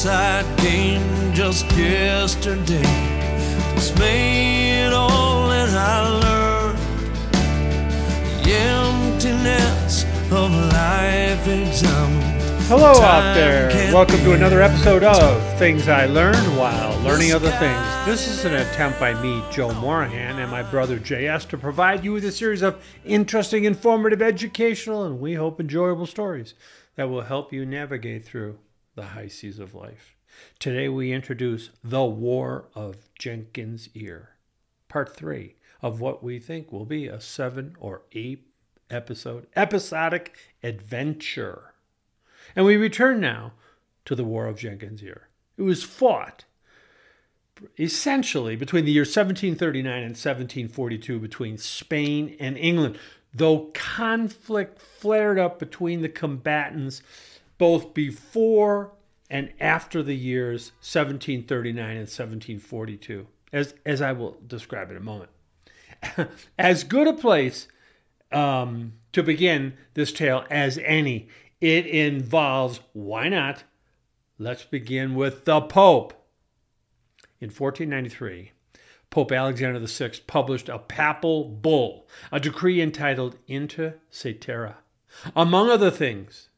inside game just yesterday. Dismayed all that I learned. The emptiness of life examined. Hello out there. Welcome to another episode of Things I Learned While Learning Other Things. This is an attempt by me, Joe Morahan, and my brother JS to provide you with a series of interesting, informative, educational, and we hope enjoyable stories that will help you navigate through the high seas of life. Today we introduce The War of Jenkins' Ear, part three of what we think will be a seven or eight episode episodic adventure. And we return now to the War of Jenkins' Ear. It was fought essentially between the year 1739 and 1742 between Spain and England, though conflict flared up between the combatants both before and after the years 1739 and 1742, as, as I will describe in a moment. as good a place um, to begin this tale as any. It involves, why not? Let's begin with the Pope. In 1493, Pope Alexander VI published a papal bull, a decree entitled Inter Cetera, among other things,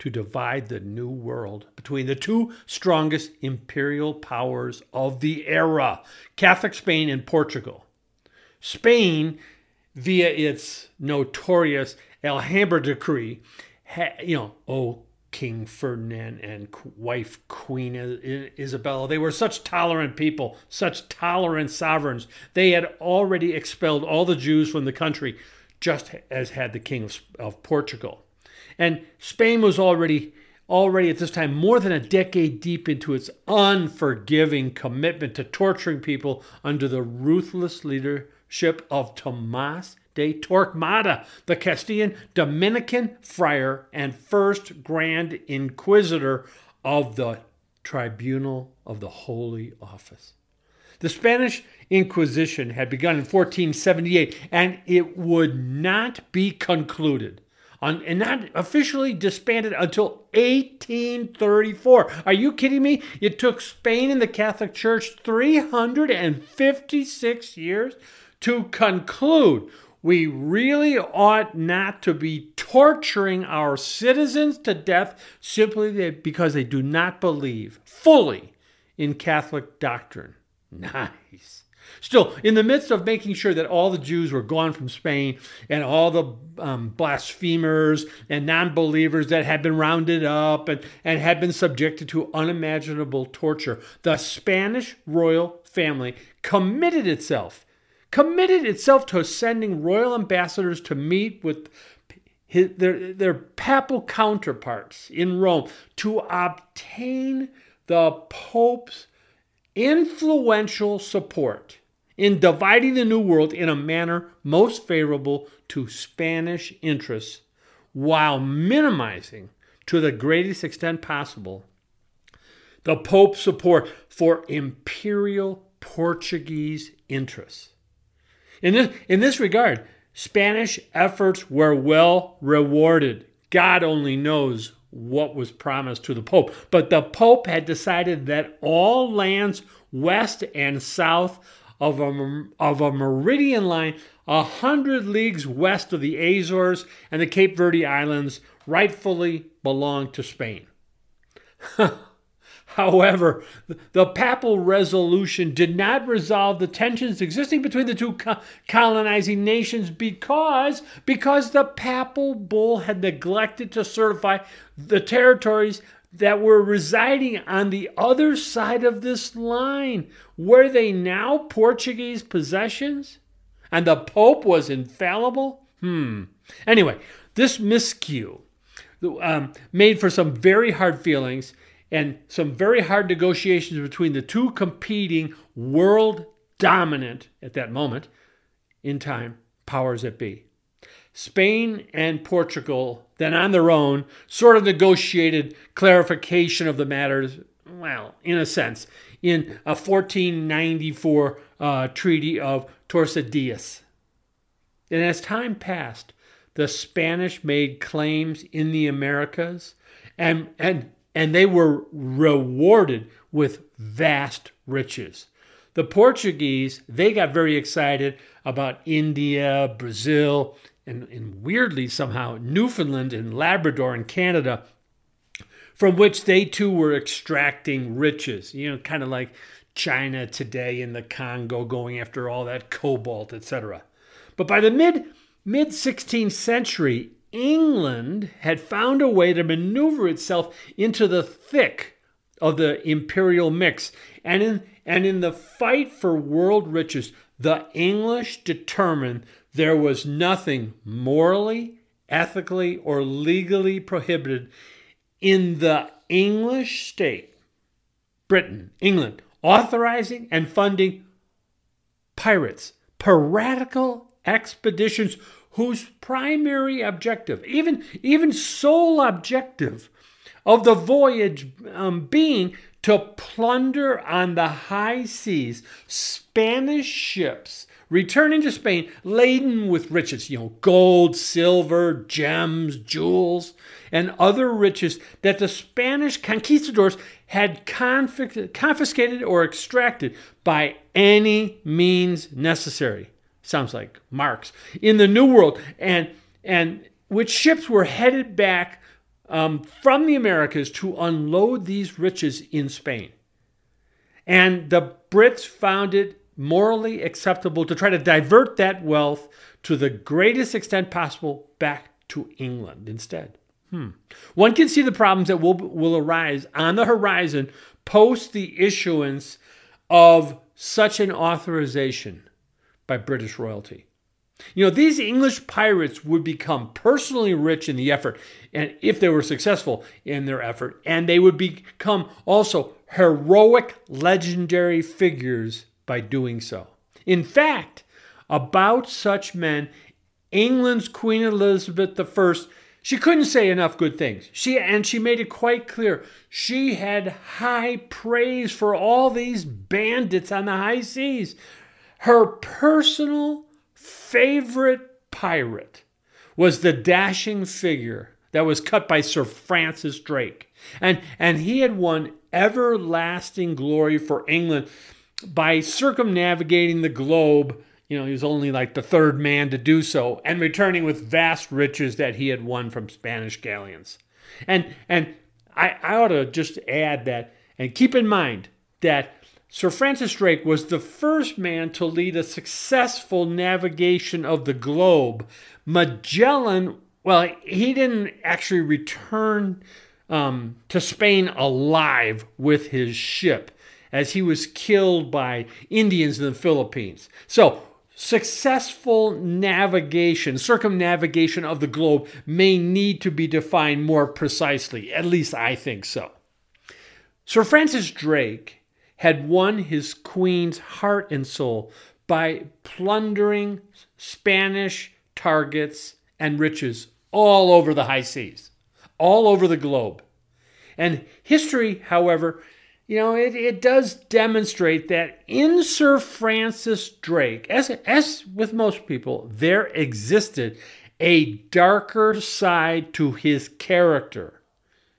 to divide the New World between the two strongest imperial powers of the era Catholic Spain and Portugal. Spain, via its notorious Alhambra decree, you know, oh, King Ferdinand and wife Queen Isabella, they were such tolerant people, such tolerant sovereigns. They had already expelled all the Jews from the country, just as had the King of, of Portugal. And Spain was already already at this time more than a decade deep into its unforgiving commitment to torturing people under the ruthless leadership of Tomas de Torquemada, the Castilian Dominican friar and first Grand Inquisitor of the Tribunal of the Holy Office. The Spanish Inquisition had begun in 1478 and it would not be concluded on, and not officially disbanded until 1834. Are you kidding me? It took Spain and the Catholic Church 356 years to conclude we really ought not to be torturing our citizens to death simply because they do not believe fully in Catholic doctrine. Nice. Still, in the midst of making sure that all the Jews were gone from Spain and all the um, blasphemers and non believers that had been rounded up and, and had been subjected to unimaginable torture, the Spanish royal family committed itself committed itself to sending royal ambassadors to meet with his, their, their papal counterparts in Rome to obtain the Pope's influential support in dividing the New World in a manner most favorable to Spanish interests while minimizing to the greatest extent possible the Pope's support for imperial Portuguese interests. In this, in this regard, Spanish efforts were well rewarded. God only knows what was promised to the Pope. But the Pope had decided that all lands west and south of a, of a meridian line a hundred leagues west of the Azores and the Cape Verde Islands rightfully belong to Spain. However, the papal resolution did not resolve the tensions existing between the two colonizing nations because, because the papal bull had neglected to certify the territories that were residing on the other side of this line. Were they now Portuguese possessions? And the Pope was infallible? Hmm. Anyway, this miscue um, made for some very hard feelings and some very hard negotiations between the two competing world dominant at that moment in time powers that be. Spain and Portugal, then on their own, sort of negotiated clarification of the matters, well, in a sense, in a 1494 uh, Treaty of Tordesillas. And as time passed, the Spanish made claims in the Americas and, and and they were rewarded with vast riches. The Portuguese, they got very excited about India, Brazil, and, and weirdly somehow Newfoundland and Labrador and Canada, from which they too were extracting riches, you know, kind of like China today in the Congo going after all that cobalt, etc. But by the mid mid 16th century, England had found a way to maneuver itself into the thick of the imperial mix. And in, and in the fight for world riches, the English determined there was nothing morally, ethically, or legally prohibited in the English state, Britain, England, authorizing and funding pirates, piratical expeditions whose primary objective, even, even sole objective of the voyage um, being to plunder on the high seas Spanish ships returning to Spain laden with riches, you know, gold, silver, gems, jewels, and other riches that the Spanish conquistadors had confiscated or extracted by any means necessary. Sounds like Marx in the New World, and and which ships were headed back um, from the Americas to unload these riches in Spain. And the Brits found it morally acceptable to try to divert that wealth to the greatest extent possible back to England instead. Hmm. One can see the problems that will, will arise on the horizon post the issuance of such an authorization by British royalty. You know, these English pirates would become personally rich in the effort, and if they were successful in their effort, and they would become also heroic, legendary figures by doing so. In fact, about such men, England's Queen Elizabeth I, she couldn't say enough good things. She and she made it quite clear she had high praise for all these bandits on the high seas. Her personal favorite pirate was the dashing figure that was cut by Sir Francis Drake. And, and he had won everlasting glory for England by circumnavigating the globe. You know, he was only like the third man to do so, and returning with vast riches that he had won from Spanish galleons. And and I, I ought to just add that, and keep in mind that Sir Francis Drake was the first man to lead a successful navigation of the globe. Magellan, well, he didn't actually return um, to Spain alive with his ship, as he was killed by Indians in the Philippines. So, successful navigation, circumnavigation of the globe may need to be defined more precisely. At least I think so. Sir Francis Drake had won his queen's heart and soul by plundering Spanish targets and riches all over the high seas, all over the globe. And history, however, you know, it, it does demonstrate that in Sir Francis Drake, as, as with most people, there existed a darker side to his character.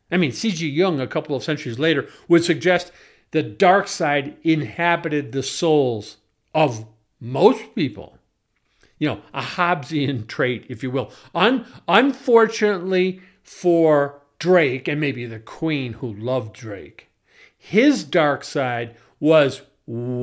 I mean, C.G. Jung, a couple of centuries later, would suggest the dark side inhabited the souls of most people. You know, a Hobbesian trait, if you will. Un- unfortunately for Drake, and maybe the queen who loved Drake, his dark side was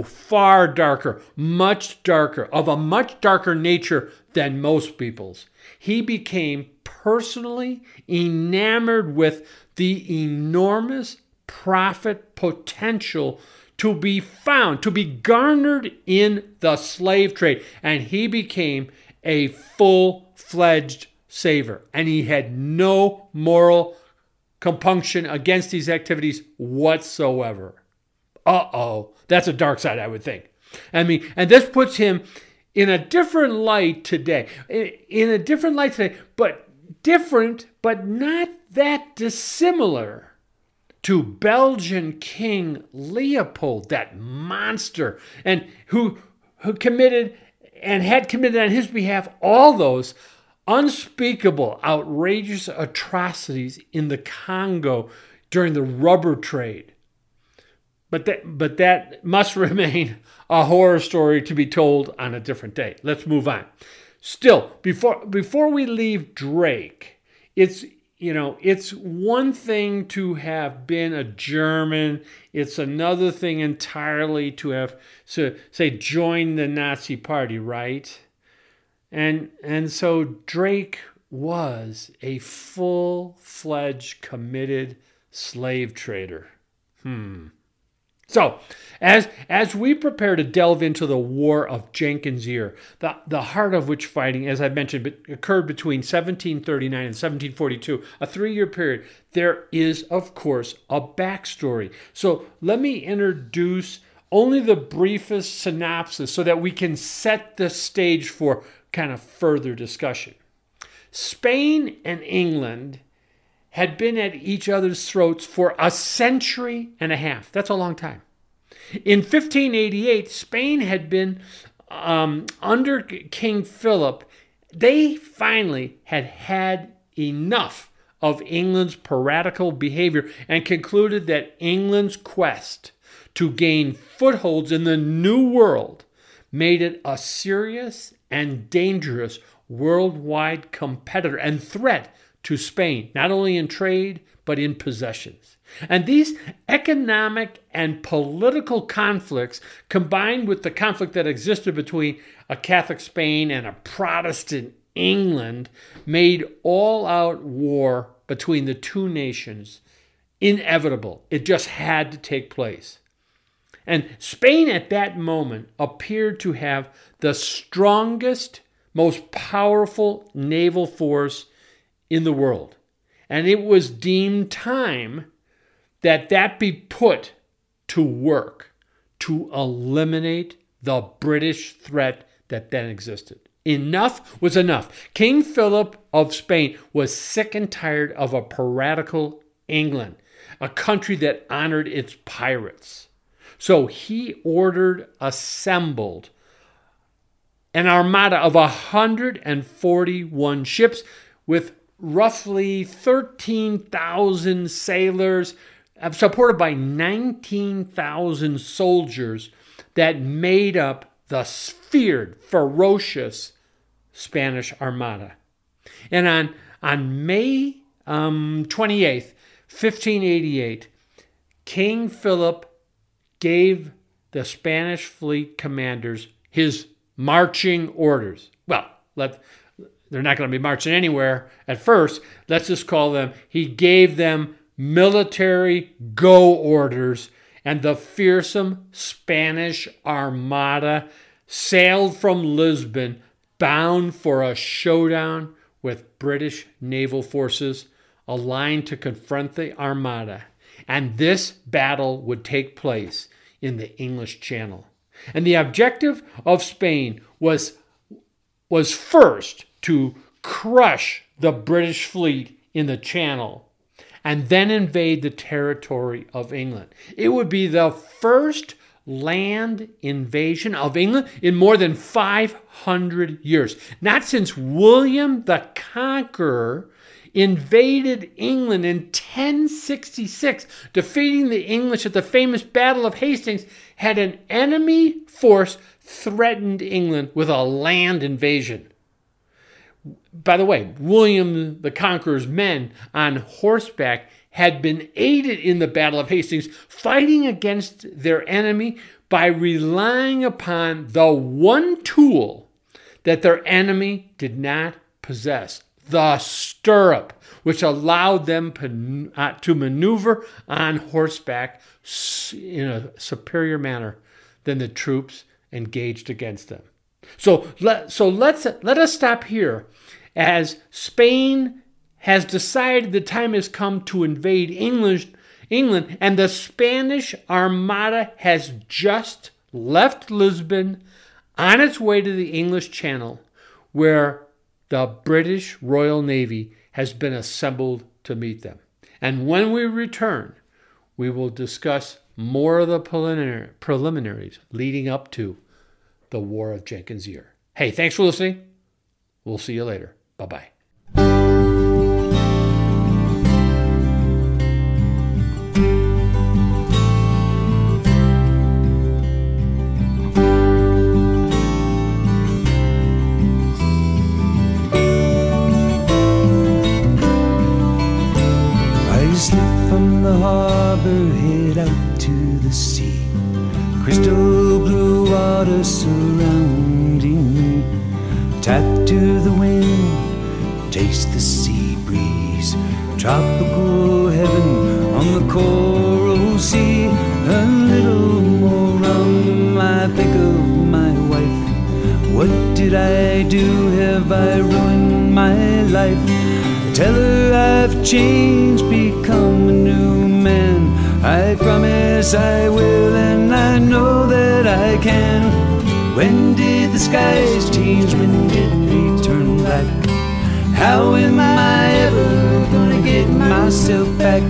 far darker, much darker, of a much darker nature than most people's. He became personally enamored with the enormous profit potential to be found, to be garnered in the slave trade. And he became a full fledged saver. And he had no moral compunction against these activities whatsoever. Uh oh, that's a dark side, I would think. I mean, and this puts him in a different light today. In a different light today, but different, but not that dissimilar to Belgian King Leopold, that monster, and who, who committed and had committed on his behalf all those unspeakable, outrageous atrocities in the Congo during the rubber trade. But that, but that must remain a horror story to be told on a different day. Let's move on. Still, before before we leave Drake, it's you know, it's one thing to have been a German. It's another thing entirely to have so say joined the Nazi party, right? And and so Drake was a full-fledged committed slave trader. Hmm. So, as, as we prepare to delve into the War of Jenkins Ear, the, the heart of which fighting, as I mentioned, occurred between 1739 and 1742, a three year period, there is, of course, a backstory. So, let me introduce only the briefest synopsis so that we can set the stage for kind of further discussion. Spain and England had been at each other's throats for a century and a half. That's a long time. In 1588, Spain had been um, under King Philip. They finally had had enough of England's piratical behavior and concluded that England's quest to gain footholds in the New World made it a serious and dangerous worldwide competitor and threat to Spain, not only in trade, but in possessions. And these economic and political conflicts, combined with the conflict that existed between a Catholic Spain and a Protestant England, made all out war between the two nations inevitable. It just had to take place. And Spain at that moment appeared to have the strongest, most powerful naval force in the world. And it was deemed time that that be put to work to eliminate the British threat that then existed. Enough was enough. King Philip of Spain was sick and tired of a piratical England, a country that honored its pirates. So he ordered assembled an armada of 141 ships with roughly 13,000 sailors, uh, supported by 19,000 soldiers that made up the feared, ferocious Spanish Armada. And on, on May um, 28th, 1588, King Philip gave the Spanish fleet commanders his marching orders. Well, let, they're not going to be marching anywhere at first. Let's just call them, he gave them military go orders, and the fearsome Spanish armada sailed from Lisbon bound for a showdown with British naval forces aligned to confront the armada. And this battle would take place in the English Channel. And the objective of Spain was, was first to crush the British fleet in the Channel and then invade the territory of England. It would be the first land invasion of England in more than 500 years. Not since William the Conqueror invaded England in 1066, defeating the English at the famous Battle of Hastings, had an enemy force threatened England with a land invasion. By the way, William the Conqueror's men on horseback had been aided in the Battle of Hastings, fighting against their enemy by relying upon the one tool that their enemy did not possess the stirrup, which allowed them uh, to maneuver on horseback in a superior manner than the troops engaged against them. So, let, so let's, let us stop here as Spain has decided the time has come to invade England, England, and the Spanish Armada has just left Lisbon on its way to the English Channel, where the British Royal Navy has been assembled to meet them. And when we return, we will discuss more of the preliminaries leading up to the War of Jenkins' Ear. Hey, thanks for listening. We'll see you later. Bye bye. Tell her I've changed, become a new man. I promise I will, and I know that I can. When did the skies change? When did they turn black? How am I ever gonna get myself back?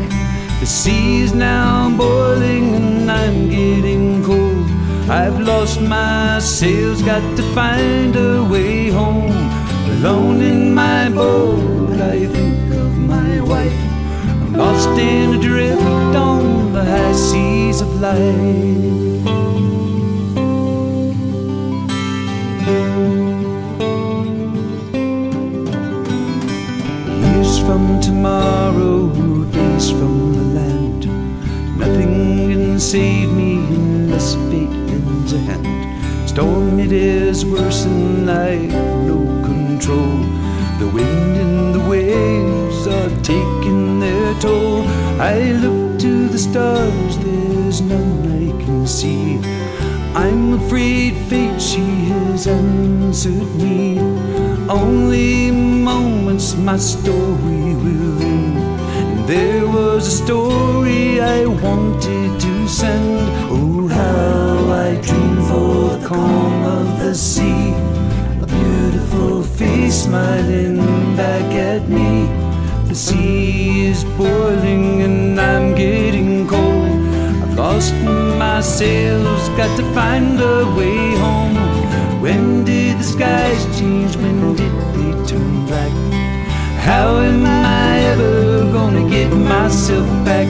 The sea is now boiling and I'm getting cold. I've lost my sails, got to find a way home. Alone in my boat, I think of my wife. I'm lost in a drift on the high seas of life. Years from tomorrow, days from the land. Nothing can save me unless fate lends a hand. Storm it is worse and I have no control. The wind I look to the stars, there's none I can see. I'm afraid fate, she has answered me. Only moments my story will end. And there was a story I wanted to send. Oh, how I dream for the calm of the sea. A beautiful face smiling back at me. The sea is boiling and I'm getting cold. I've lost my sails, got to find a way home. When did the skies change? When did they turn black? How am I ever gonna get myself back?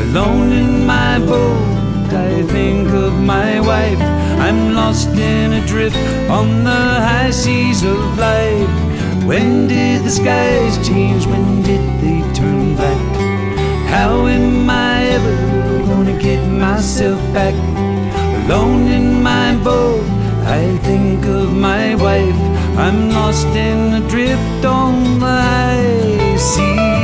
Alone in my boat, I think of my wife. I'm lost in a drift on the high seas of life. When did the skies change? When did they turn black? How am I ever gonna get myself back? Alone in my boat, I think of my wife. I'm lost in a drift on the high sea.